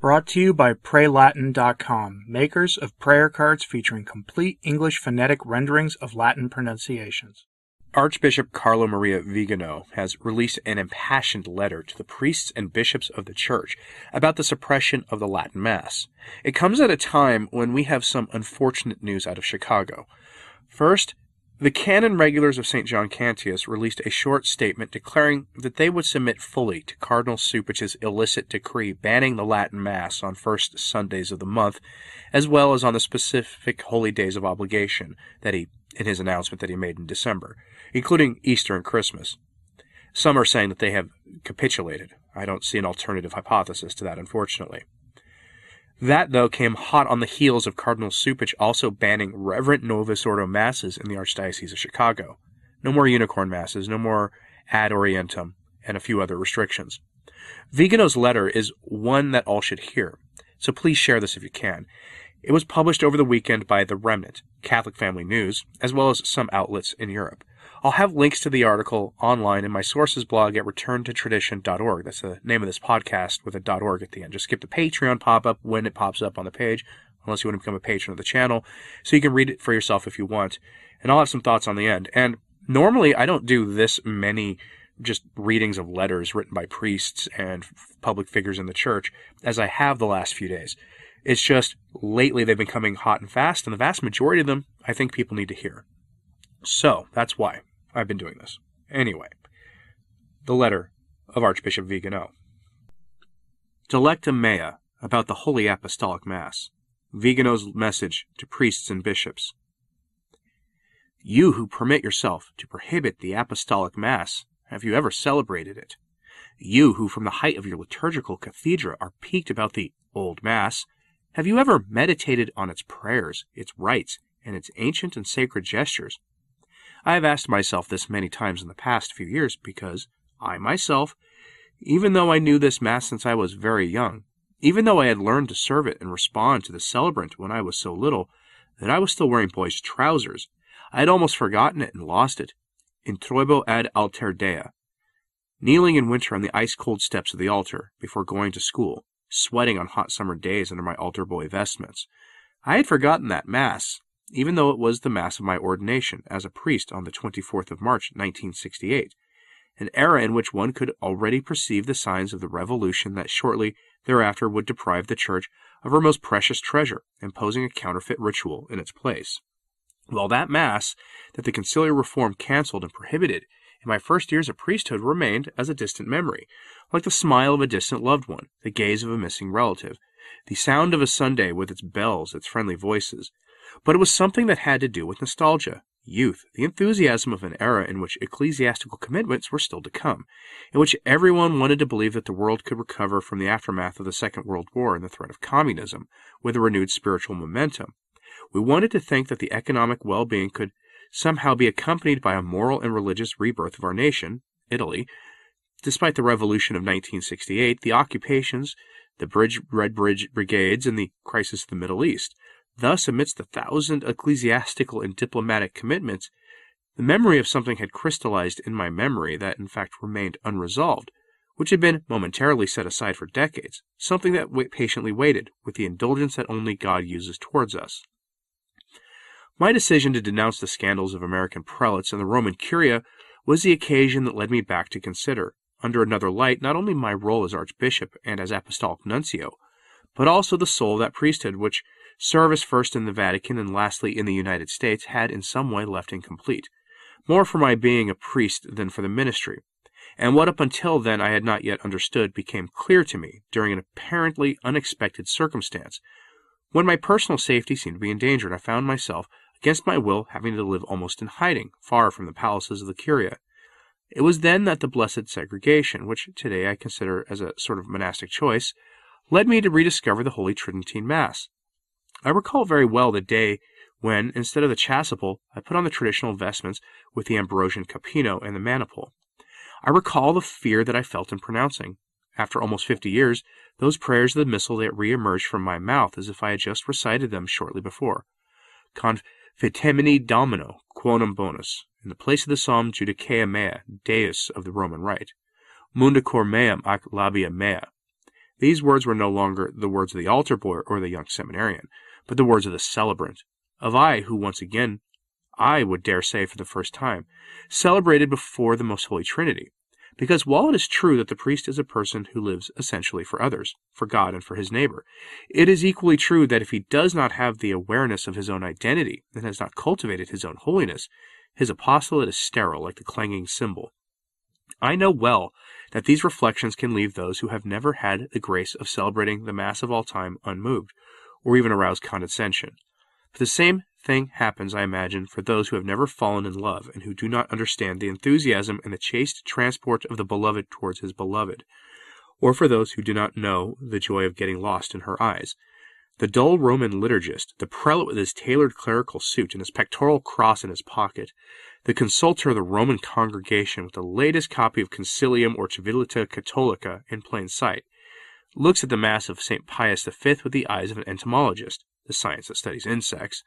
Brought to you by PrayLatin.com, makers of prayer cards featuring complete English phonetic renderings of Latin pronunciations. Archbishop Carlo Maria Vigano has released an impassioned letter to the priests and bishops of the Church about the suppression of the Latin Mass. It comes at a time when we have some unfortunate news out of Chicago. First, the canon regulars of St. John Cantius released a short statement declaring that they would submit fully to Cardinal Cupich's illicit decree banning the Latin Mass on first Sundays of the month, as well as on the specific holy days of obligation that he, in his announcement that he made in December, including Easter and Christmas. Some are saying that they have capitulated. I don't see an alternative hypothesis to that, unfortunately. That, though, came hot on the heels of Cardinal Cupich also banning Reverent Novus Ordo masses in the Archdiocese of Chicago. No more unicorn masses, no more ad orientem, and a few other restrictions. Vigano's letter is one that all should hear, so please share this if you can. It was published over the weekend by The Remnant, Catholic Family News, as well as some outlets in Europe. I'll have links to the article online in my sources blog at returntotradition.org. That's the name of this podcast with a .org at the end. Just skip the Patreon pop-up when it pops up on the page, unless you want to become a patron of the channel, so you can read it for yourself if you want. And I'll have some thoughts on the end. And normally I don't do this many just readings of letters written by priests and public figures in the church as I have the last few days. It's just lately they've been coming hot and fast, and the vast majority of them I think people need to hear. So that's why. I've been doing this. Anyway, the letter of Archbishop Vigano. Delecta mea about the Holy Apostolic Mass. Vigano's message to priests and bishops. You who permit yourself to prohibit the Apostolic Mass, have you ever celebrated it? You who from the height of your liturgical cathedra are piqued about the Old Mass, have you ever meditated on its prayers, its rites, and its ancient and sacred gestures? I have asked myself this many times in the past few years because I myself, even though I knew this Mass since I was very young, even though I had learned to serve it and respond to the celebrant when I was so little that I was still wearing boys' trousers, I had almost forgotten it and lost it. Introibo ad altare Dei. Kneeling in winter on the ice cold steps of the altar before going to school, sweating on hot summer days under my altar boy vestments. I had forgotten that Mass, even though it was the Mass of my ordination as a priest on the 24th of March, 1968, an era in which one could already perceive the signs of the revolution that shortly thereafter would deprive the Church of her most precious treasure, imposing a counterfeit ritual in its place. While that Mass that the conciliar reform canceled and prohibited in my first years of priesthood remained as a distant memory, like the smile of a distant loved one, the gaze of a missing relative, the sound of a Sunday with its bells, its friendly voices, but it was something that had to do with nostalgia, youth, the enthusiasm of an era in which ecclesiastical commitments were still to come, in which everyone wanted to believe that the world could recover from the aftermath of the Second World War and the threat of communism with a renewed spiritual momentum. We wanted to think that the economic well being could somehow be accompanied by a moral and religious rebirth of our nation, Italy. Despite the revolution of 1968, the occupations, the Bridge, Red Bridge Brigades, and the crisis of the Middle East, Thus, amidst the thousand ecclesiastical and diplomatic commitments, the memory of something had crystallized in my memory that in fact remained unresolved, which had been momentarily set aside for decades, something that patiently waited, with the indulgence that only God uses towards us. My decision to denounce the scandals of American prelates and the Roman Curia was the occasion that led me back to consider, under another light, not only my role as Archbishop and as Apostolic Nuncio, but also the soul of that priesthood which Service first in the Vatican and lastly in the United States had in some way left incomplete, more for my being a priest than for the ministry. And what up until then I had not yet understood became clear to me during an apparently unexpected circumstance. When my personal safety seemed to be endangered, I found myself, against my will, having to live almost in hiding, far from the palaces of the Curia. It was then that the blessed segregation, which today I consider as a sort of monastic choice, led me to rediscover the Holy Tridentine Mass. I recall very well the day when, instead of the chasuble, I put on the traditional vestments with the ambrosian capino and the maniple. I recall the fear that I felt in pronouncing, after almost fifty years, those prayers of the Missal that re-emerged from my mouth as if I had just recited them shortly before. Confitemini Domino, quoniam bonus, in the place of the psalm Judicea mea, Deus of the Roman Rite. Munda cor meam ac labia mea. These words were no longer the words of the altar boy or the young seminarian, but the words of the celebrant, of I who once again, I would dare say for the first time, celebrated before the Most Holy Trinity. Because while it is true that the priest is a person who lives essentially for others, for God and for his neighbor, it is equally true that if he does not have the awareness of his own identity and has not cultivated his own holiness, his apostolate is sterile like the clanging cymbal. I know well that these reflections can leave those who have never had the grace of celebrating the Mass of all time unmoved, or even arouse condescension. But the same thing happens, I imagine, for those who have never fallen in love and who do not understand the enthusiasm and the chaste transport of the beloved towards his beloved, or for those who do not know the joy of getting lost in her eyes. The dull Roman liturgist, the prelate with his tailored clerical suit and his pectoral cross in his pocket, the consultor of the Roman congregation with the latest copy of Concilium or Civiltà Cattolica in plain sight, looks at the Mass of St. Pius V with the eyes of an entomologist, the science that studies insects,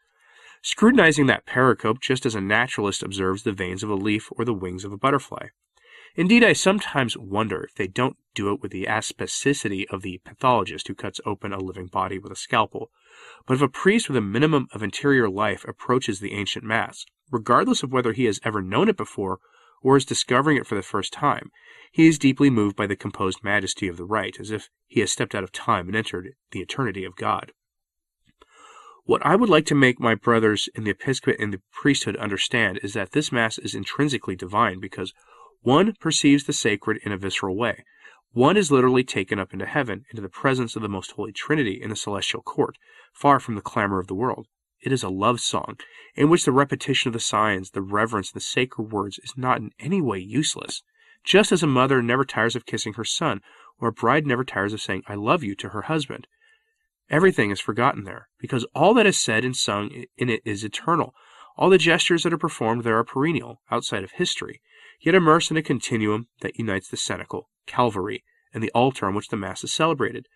scrutinizing that pericope just as a naturalist observes the veins of a leaf or the wings of a butterfly. Indeed, I sometimes wonder if they don't do it with the asepticity of the pathologist who cuts open a living body with a scalpel. But if a priest with a minimum of interior life approaches the ancient Mass, regardless of whether he has ever known it before or is discovering it for the first time, he is deeply moved by the composed majesty of the rite, as if he has stepped out of time and entered the eternity of God. What I would like to make my brothers in the episcopate and the priesthood understand is that this Mass is intrinsically divine because one perceives the sacred in a visceral way. One is literally taken up into heaven, into the presence of the most holy Trinity in the celestial court, far from the clamor of the world. It is a love song, in which the repetition of the signs, the reverence, the sacred words is not in any way useless. Just as a mother never tires of kissing her son, or a bride never tires of saying, I love you to her husband. Everything is forgotten there, because all that is said and sung in it is eternal. All the gestures that are performed there are perennial, outside of history, yet immersed in a continuum that unites the cenacle, Calvary, and the altar on which the Mass is celebrated.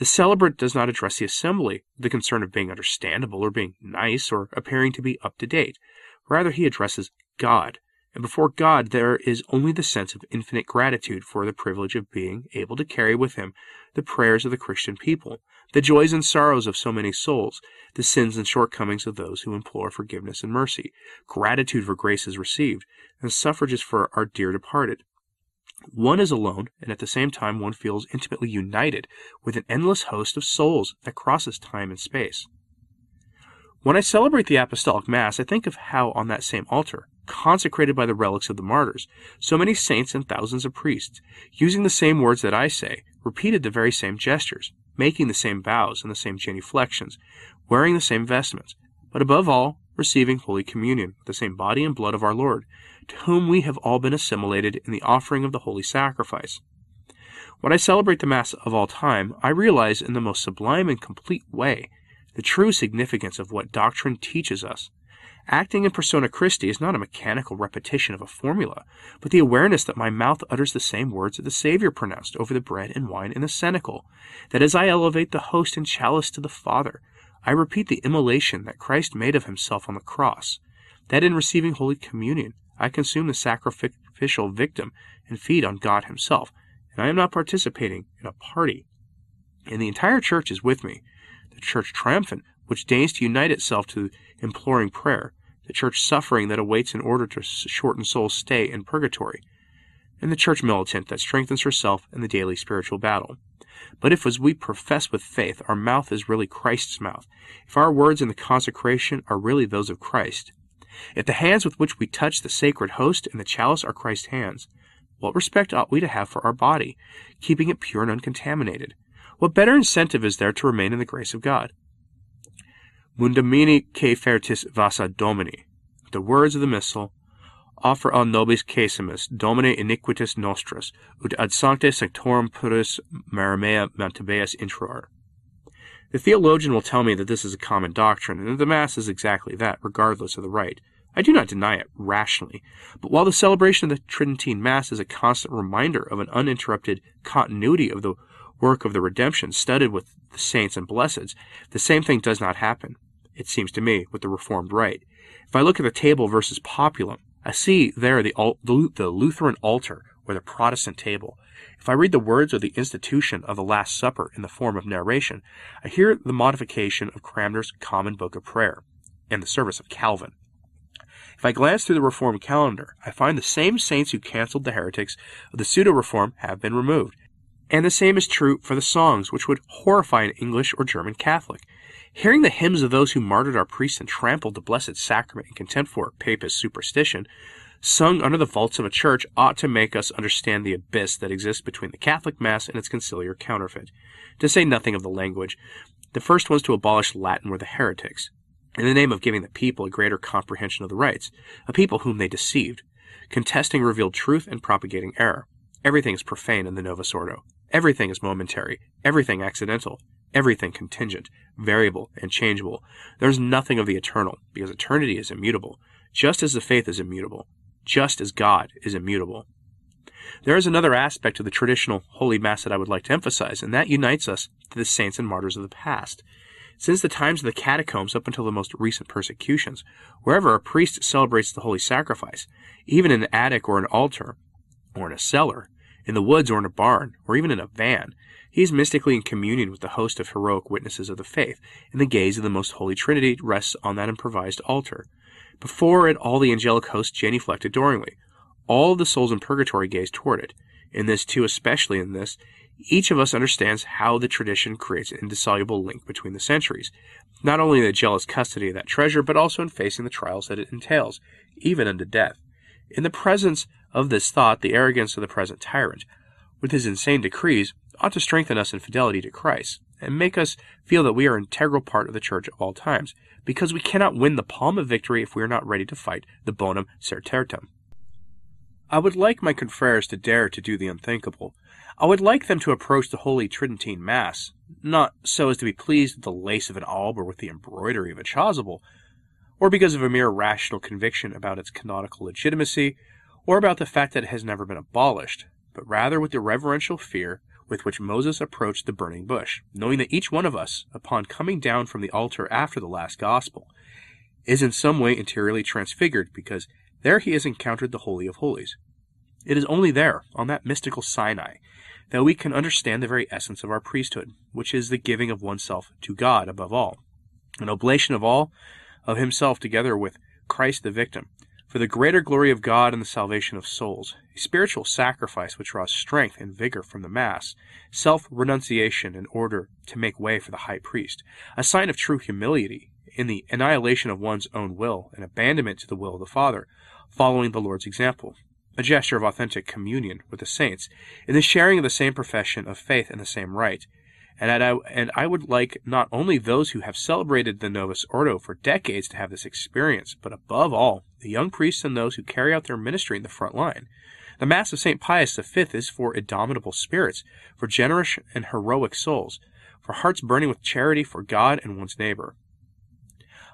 The celebrant does not address the assembly with the concern of being understandable or being nice or appearing to be up to date. Rather, he addresses God, and before God there is only the sense of infinite gratitude for the privilege of being able to carry with him the prayers of the Christian people, the joys and sorrows of so many souls, the sins and shortcomings of those who implore forgiveness and mercy, gratitude for graces received, and suffrages for our dear departed. One is alone, and at the same time one feels intimately united with an endless host of souls that crosses time and space. When I celebrate the Apostolic Mass, I think of how on that same altar, consecrated by the relics of the martyrs, so many saints and thousands of priests, using the same words that I say, repeated the very same gestures, making the same bows and the same genuflections, wearing the same vestments, but above all, receiving Holy Communion, with the same body and blood of our Lord, to whom we have all been assimilated in the offering of the Holy Sacrifice. When I celebrate the Mass of all time, I realize in the most sublime and complete way the true significance of what doctrine teaches us. Acting in persona Christi is not a mechanical repetition of a formula, but the awareness that my mouth utters the same words that the Savior pronounced over the bread and wine in the cenacle, that as I elevate the host and chalice to the Father, I repeat the immolation that Christ made of himself on the cross, that in receiving Holy Communion, I consume the sacrificial victim and feed on God himself, and I am not participating in a party. And the entire church is with me, the church triumphant, which deigns to unite itself to imploring prayer, the church suffering that awaits in order to shorten soul's stay in purgatory, and the church militant that strengthens herself in the daily spiritual battle. But if, as we profess with faith, our mouth is really Christ's mouth, if our words in the consecration are really those of Christ, if the hands with which we touch the sacred host and the chalice are Christ's hands, what respect ought we to have for our body, keeping it pure and uncontaminated? What better incentive is there to remain in the grace of God? Mundamini que fertis vasa domini. The words of the Missal, offer al nobis casimus, domine iniquitas nostris, ut ad sancte sanctorum puris marimea mantibeas introar. The theologian will tell me that this is a common doctrine, and that the Mass is exactly that, regardless of the rite. I do not deny it rationally, but while the celebration of the Tridentine Mass is a constant reminder of an uninterrupted continuity of the work of the redemption studded with the saints and blesseds, the same thing does not happen, it seems to me, with the Reformed rite. If I look at the table versus populum, I see there the, the, the Lutheran altar or the Protestant table. If I read the words of the institution of the Last Supper in the form of narration, I hear the modification of Cranmer's Common Book of Prayer and the service of Calvin. If I glance through the Reformed calendar, I find the same saints who canceled the heretics of the pseudo Reform have been removed. And the same is true for the songs, which would horrify an English or German Catholic. Hearing the hymns of those who martyred our priests and trampled the Blessed Sacrament in contempt for papist superstition, sung under the vaults of a church, ought to make us understand the abyss that exists between the Catholic Mass and its conciliar counterfeit. To say nothing of the language, the first ones to abolish Latin were the heretics in the name of giving the people a greater comprehension of the rites, a people whom they deceived, contesting revealed truth and propagating error. Everything is profane in the Novus Ordo. Everything is momentary, everything accidental, everything contingent, variable, and changeable. There is nothing of the eternal, because eternity is immutable, just as the faith is immutable, just as God is immutable. There is another aspect of the traditional Holy Mass that I would like to emphasize, and that unites us to the saints and martyrs of the past. Since the times of the catacombs up until the most recent persecutions, wherever a priest celebrates the holy sacrifice, even in an attic or an altar, or in a cellar, in the woods or in a barn, or even in a van, he is mystically in communion with the host of heroic witnesses of the faith, and the gaze of the most holy Trinity rests on that improvised altar. Before it all the angelic hosts genuflect adoringly. All the souls in purgatory gaze toward it. In this too, especially in this, each of us understands how the tradition creates an indissoluble link between the centuries, not only in the jealous custody of that treasure, but also in facing the trials that it entails, even unto death. In the presence of this thought, the arrogance of the present tyrant, with his insane decrees, ought to strengthen us in fidelity to Christ, and make us feel that we are an integral part of the church of all times, because we cannot win the palm of victory if we are not ready to fight the bonum certamen. I would like my confreres to dare to do the unthinkable, I would like them to approach the Holy Tridentine Mass, not so as to be pleased with the lace of an alb or with the embroidery of a chasuble, or because of a mere rational conviction about its canonical legitimacy, or about the fact that it has never been abolished, but rather with the reverential fear with which Moses approached the burning bush, knowing that each one of us, upon coming down from the altar after the last gospel, is in some way interiorly transfigured, because there he has encountered the Holy of Holies. It is only there, on that mystical Sinai, that we can understand the very essence of our priesthood, which is the giving of oneself to God above all, an oblation of all of himself together with Christ the victim, for the greater glory of God and the salvation of souls, a spiritual sacrifice which draws strength and vigor from the Mass, self renunciation in order to make way for the high priest, a sign of true humility in the annihilation of one's own will and abandonment to the will of the Father, following the Lord's example a gesture of authentic communion with the saints, in the sharing of the same profession of faith and the same rite. And I, and I would like not only those who have celebrated the Novus Ordo for decades to have this experience, but above all, the young priests and those who carry out their ministry in the front line. The Mass of St. Pius V is for indomitable spirits, for generous and heroic souls, for hearts burning with charity for God and one's neighbor.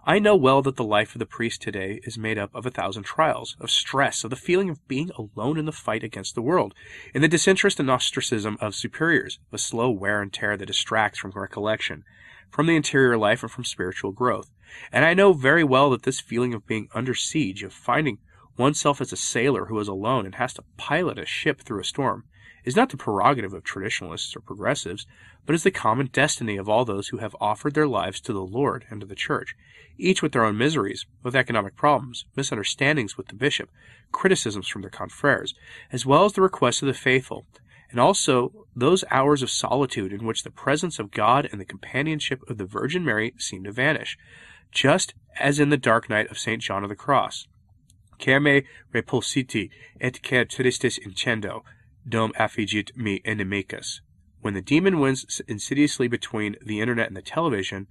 I know well that the life of the priest today is made up of a thousand trials, of stress, of the feeling of being alone in the fight against the world, in the disinterest and ostracism of superiors, a slow wear and tear that distracts from recollection, from the interior life, and from spiritual growth. And I know very well that this feeling of being under siege, of finding oneself as a sailor who is alone and has to pilot a ship through a storm, is not the prerogative of traditionalists or progressives, but is the common destiny of all those who have offered their lives to the Lord and to the Church, each with their own miseries, with economic problems, misunderstandings with the bishop, criticisms from their confreres, as well as the requests of the faithful, and also those hours of solitude in which the presence of God and the companionship of the Virgin Mary seem to vanish, just as in the dark night of St. John of the Cross. Cer me repulsiti et cer tristis incendo, dom affligit me inimicus when the demon wins insidiously between the internet and the television,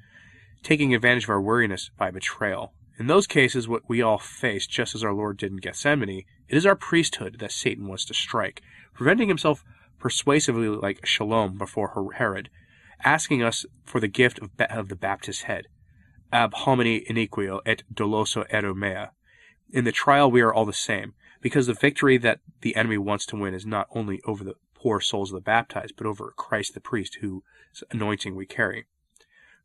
taking advantage of our weariness by betrayal. In those cases, what we all face, just as our Lord did in Gethsemane, it is our priesthood that Satan wants to strike, preventing himself persuasively like Salome before Herod, asking us for the gift of, of the Baptist's head. Ab homini iniquo et doloso ero mea. In the trial, we are all the same, because the victory that the enemy wants to win is not only over the poor souls of the baptized, but over Christ the priest, whose anointing we carry.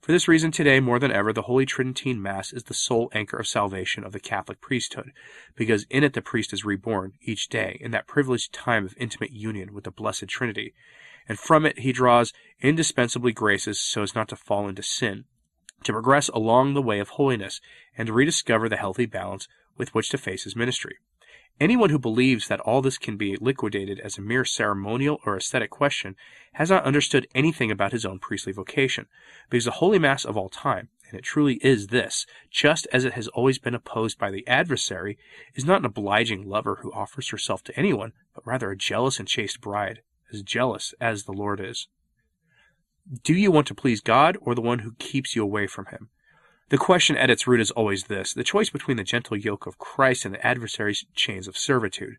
For this reason, today, more than ever, the Holy Tridentine Mass is the sole anchor of salvation of the Catholic priesthood, because in it the priest is reborn each day in that privileged time of intimate union with the Blessed Trinity, and from it he draws indispensably graces so as not to fall into sin, to progress along the way of holiness, and to rediscover the healthy balance with which to face his ministry. Anyone who believes that all this can be liquidated as a mere ceremonial or aesthetic question has not understood anything about his own priestly vocation, because the Holy Mass of all time, and it truly is this, just as it has always been opposed by the adversary, is not an obliging lover who offers herself to anyone, but rather a jealous and chaste bride, as jealous as the Lord is. Do you want to please God or the one who keeps you away from him? The question at its root is always this the choice between the gentle yoke of Christ and the adversary's chains of servitude.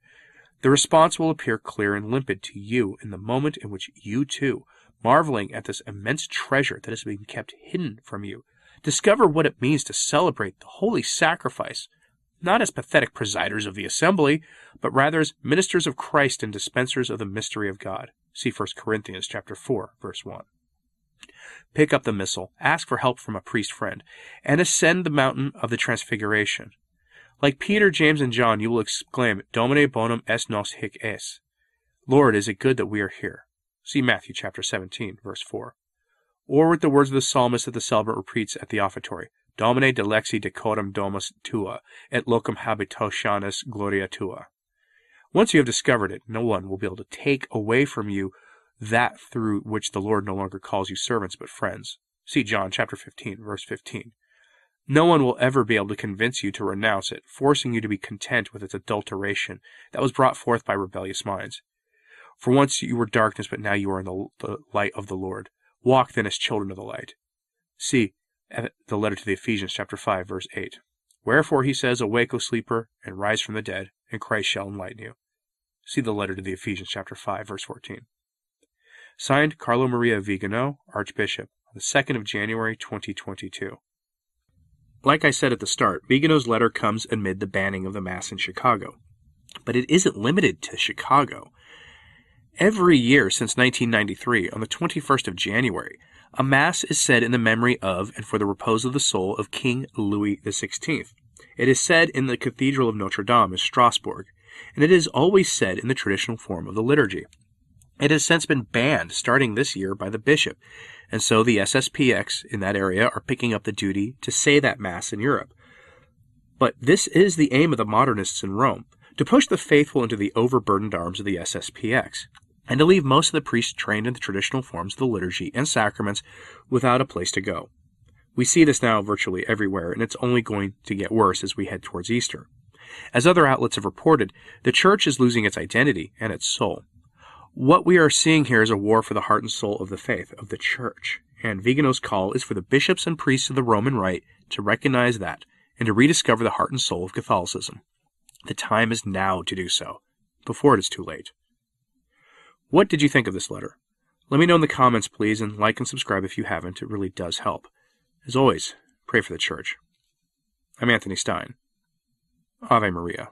The response will appear clear and limpid to you in the moment in which you too, marveling at this immense treasure that has been kept hidden from you, discover what it means to celebrate the holy sacrifice, not as pathetic presiders of the assembly, but rather as ministers of Christ and dispensers of the mystery of God. See 1 Corinthians chapter 4, verse 1 pick up the missal, ask for help from a priest friend, and ascend the mountain of the transfiguration. Like Peter, James, and John, you will exclaim, Domine bonum est nos hic es. Lord, is it good that we are here? See Matthew chapter 17, verse 4. Or with the words of the psalmist that the celebrant repeats at the offertory, Domine delexi decorum domus tua, et locum habitationis gloria tua. Once you have discovered it, no one will be able to take away from you that through which the Lord no longer calls you servants but friends. See John chapter 15, verse 15. No one will ever be able to convince you to renounce it, forcing you to be content with its adulteration that was brought forth by rebellious minds. For once you were darkness, but now you are in the, the light of the Lord. Walk then as children of the light. See the letter to the Ephesians, chapter 5, verse 8. Wherefore he says, Awake, O sleeper, and rise from the dead, and Christ shall enlighten you. See the letter to the Ephesians, chapter 5, verse 14. Signed, Carlo Maria Vigano, Archbishop, on the 2nd of January 2022. Like I said at the start, Vigano's letter comes amid the banning of the Mass in Chicago. But it isn't limited to Chicago. Every year since 1993, on the 21st of January, a Mass is said in the memory of and for the repose of the soul of King Louis XVI. It is said in the Cathedral of Notre Dame in Strasbourg, and it is always said in the traditional form of the liturgy. It has since been banned starting this year by the bishop, and so the SSPX in that area are picking up the duty to say that Mass in Europe. But this is the aim of the modernists in Rome to push the faithful into the overburdened arms of the SSPX, and to leave most of the priests trained in the traditional forms of the liturgy and sacraments without a place to go. We see this now virtually everywhere, and it's only going to get worse as we head towards Easter. As other outlets have reported, the Church is losing its identity and its soul. What we are seeing here is a war for the heart and soul of the faith, of the church. And Vigano's call is for the bishops and priests of the Roman Rite to recognize that and to rediscover the heart and soul of Catholicism. The time is now to do so, before it is too late. What did you think of this letter? Let me know in the comments, please, and like and subscribe if you haven't. It really does help. As always, pray for the church. I'm Anthony Stine. Ave Maria.